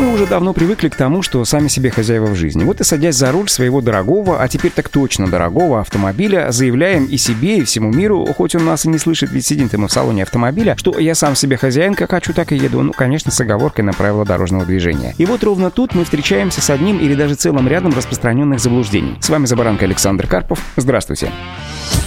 Мы уже давно привыкли к тому, что сами себе хозяева в жизни. Вот и садясь за руль своего дорогого, а теперь так точно дорогого автомобиля, заявляем и себе, и всему миру, хоть он нас и не слышит, ведь сидим мы в салоне автомобиля, что я сам себе хозяин, как хочу, так и еду. Ну, конечно, с оговоркой на правила дорожного движения. И вот ровно тут мы встречаемся с одним или даже целым рядом распространенных заблуждений. С вами Забаранка Александр Карпов. Здравствуйте.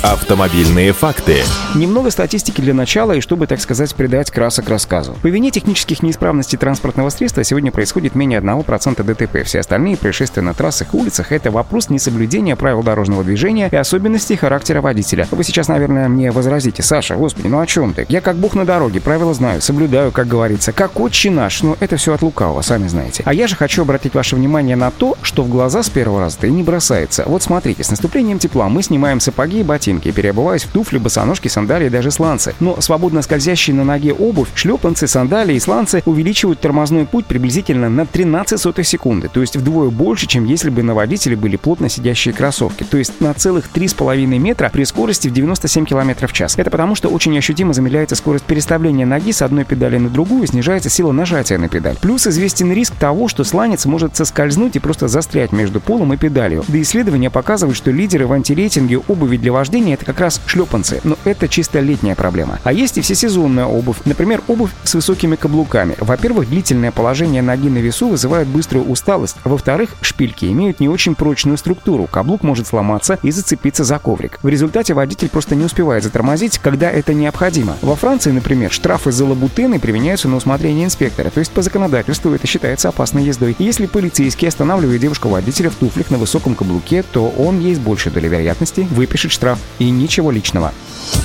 Автомобильные факты. Немного статистики для начала и чтобы, так сказать, придать красок рассказу. По вине технических неисправностей транспортного средства сегодня происходит менее 1% ДТП. Все остальные происшествия на трассах и улицах — это вопрос несоблюдения правил дорожного движения и особенностей характера водителя. Вы сейчас, наверное, мне возразите, Саша, господи, ну о чем ты? Я как бог на дороге, правила знаю, соблюдаю, как говорится, как отче наш, но это все от лукавого, сами знаете. А я же хочу обратить ваше внимание на то, что в глаза с первого раза-то и не бросается. Вот смотрите, с наступлением тепла мы снимаем сапоги и ботинки, ботинки, переобуваясь в туфли, босоножки, сандалии и даже сланцы. Но свободно скользящие на ноге обувь, шлепанцы, сандалии и сланцы увеличивают тормозной путь приблизительно на 13 сотых секунды, то есть вдвое больше, чем если бы на водителе были плотно сидящие кроссовки, то есть на целых 3,5 метра при скорости в 97 км в час. Это потому, что очень ощутимо замедляется скорость переставления ноги с одной педали на другую, снижается сила нажатия на педаль. Плюс известен риск того, что сланец может соскользнуть и просто застрять между полом и педалью. Да исследования показывают, что лидеры в антирейтинге обуви для вождения вождения это как раз шлепанцы, но это чисто летняя проблема. А есть и всесезонная обувь, например, обувь с высокими каблуками. Во-первых, длительное положение ноги на весу вызывает быструю усталость. Во-вторых, шпильки имеют не очень прочную структуру, каблук может сломаться и зацепиться за коврик. В результате водитель просто не успевает затормозить, когда это необходимо. Во Франции, например, штрафы за лабутены применяются на усмотрение инспектора, то есть по законодательству это считается опасной ездой. Если полицейский останавливает девушку-водителя в туфлях на высоком каблуке, то он есть больше доля вероятности выпишет штраф. И ничего личного.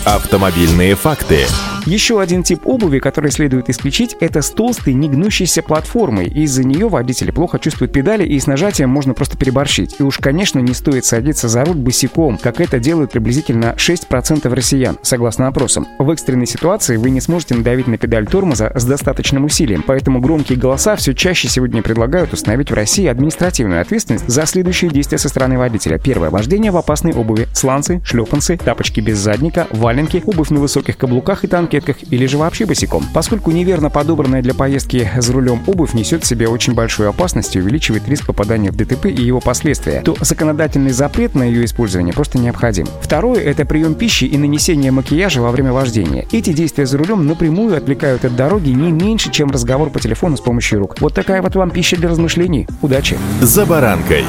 Автомобильные факты. Еще один тип обуви, который следует исключить, это с толстой, негнущейся платформой. Из-за нее водители плохо чувствуют педали, и с нажатием можно просто переборщить. И уж, конечно, не стоит садиться за руль босиком, как это делают приблизительно 6% россиян, согласно опросам. В экстренной ситуации вы не сможете надавить на педаль тормоза с достаточным усилием, поэтому громкие голоса все чаще сегодня предлагают установить в России административную ответственность за следующие действия со стороны водителя. Первое. Вождение в опасной обуви. Сланцы, шлепанцы, тапочки без задника, валенки, обувь на высоких каблуках и танкетках или же вообще босиком. Поскольку неверно подобранная для поездки за рулем обувь несет в себе очень большую опасность и увеличивает риск попадания в ДТП и его последствия, то законодательный запрет на ее использование просто необходим. Второе – это прием пищи и нанесение макияжа во время вождения. Эти действия за рулем напрямую отвлекают от дороги не меньше, чем разговор по телефону с помощью рук. Вот такая вот вам пища для размышлений. Удачи! За баранкой.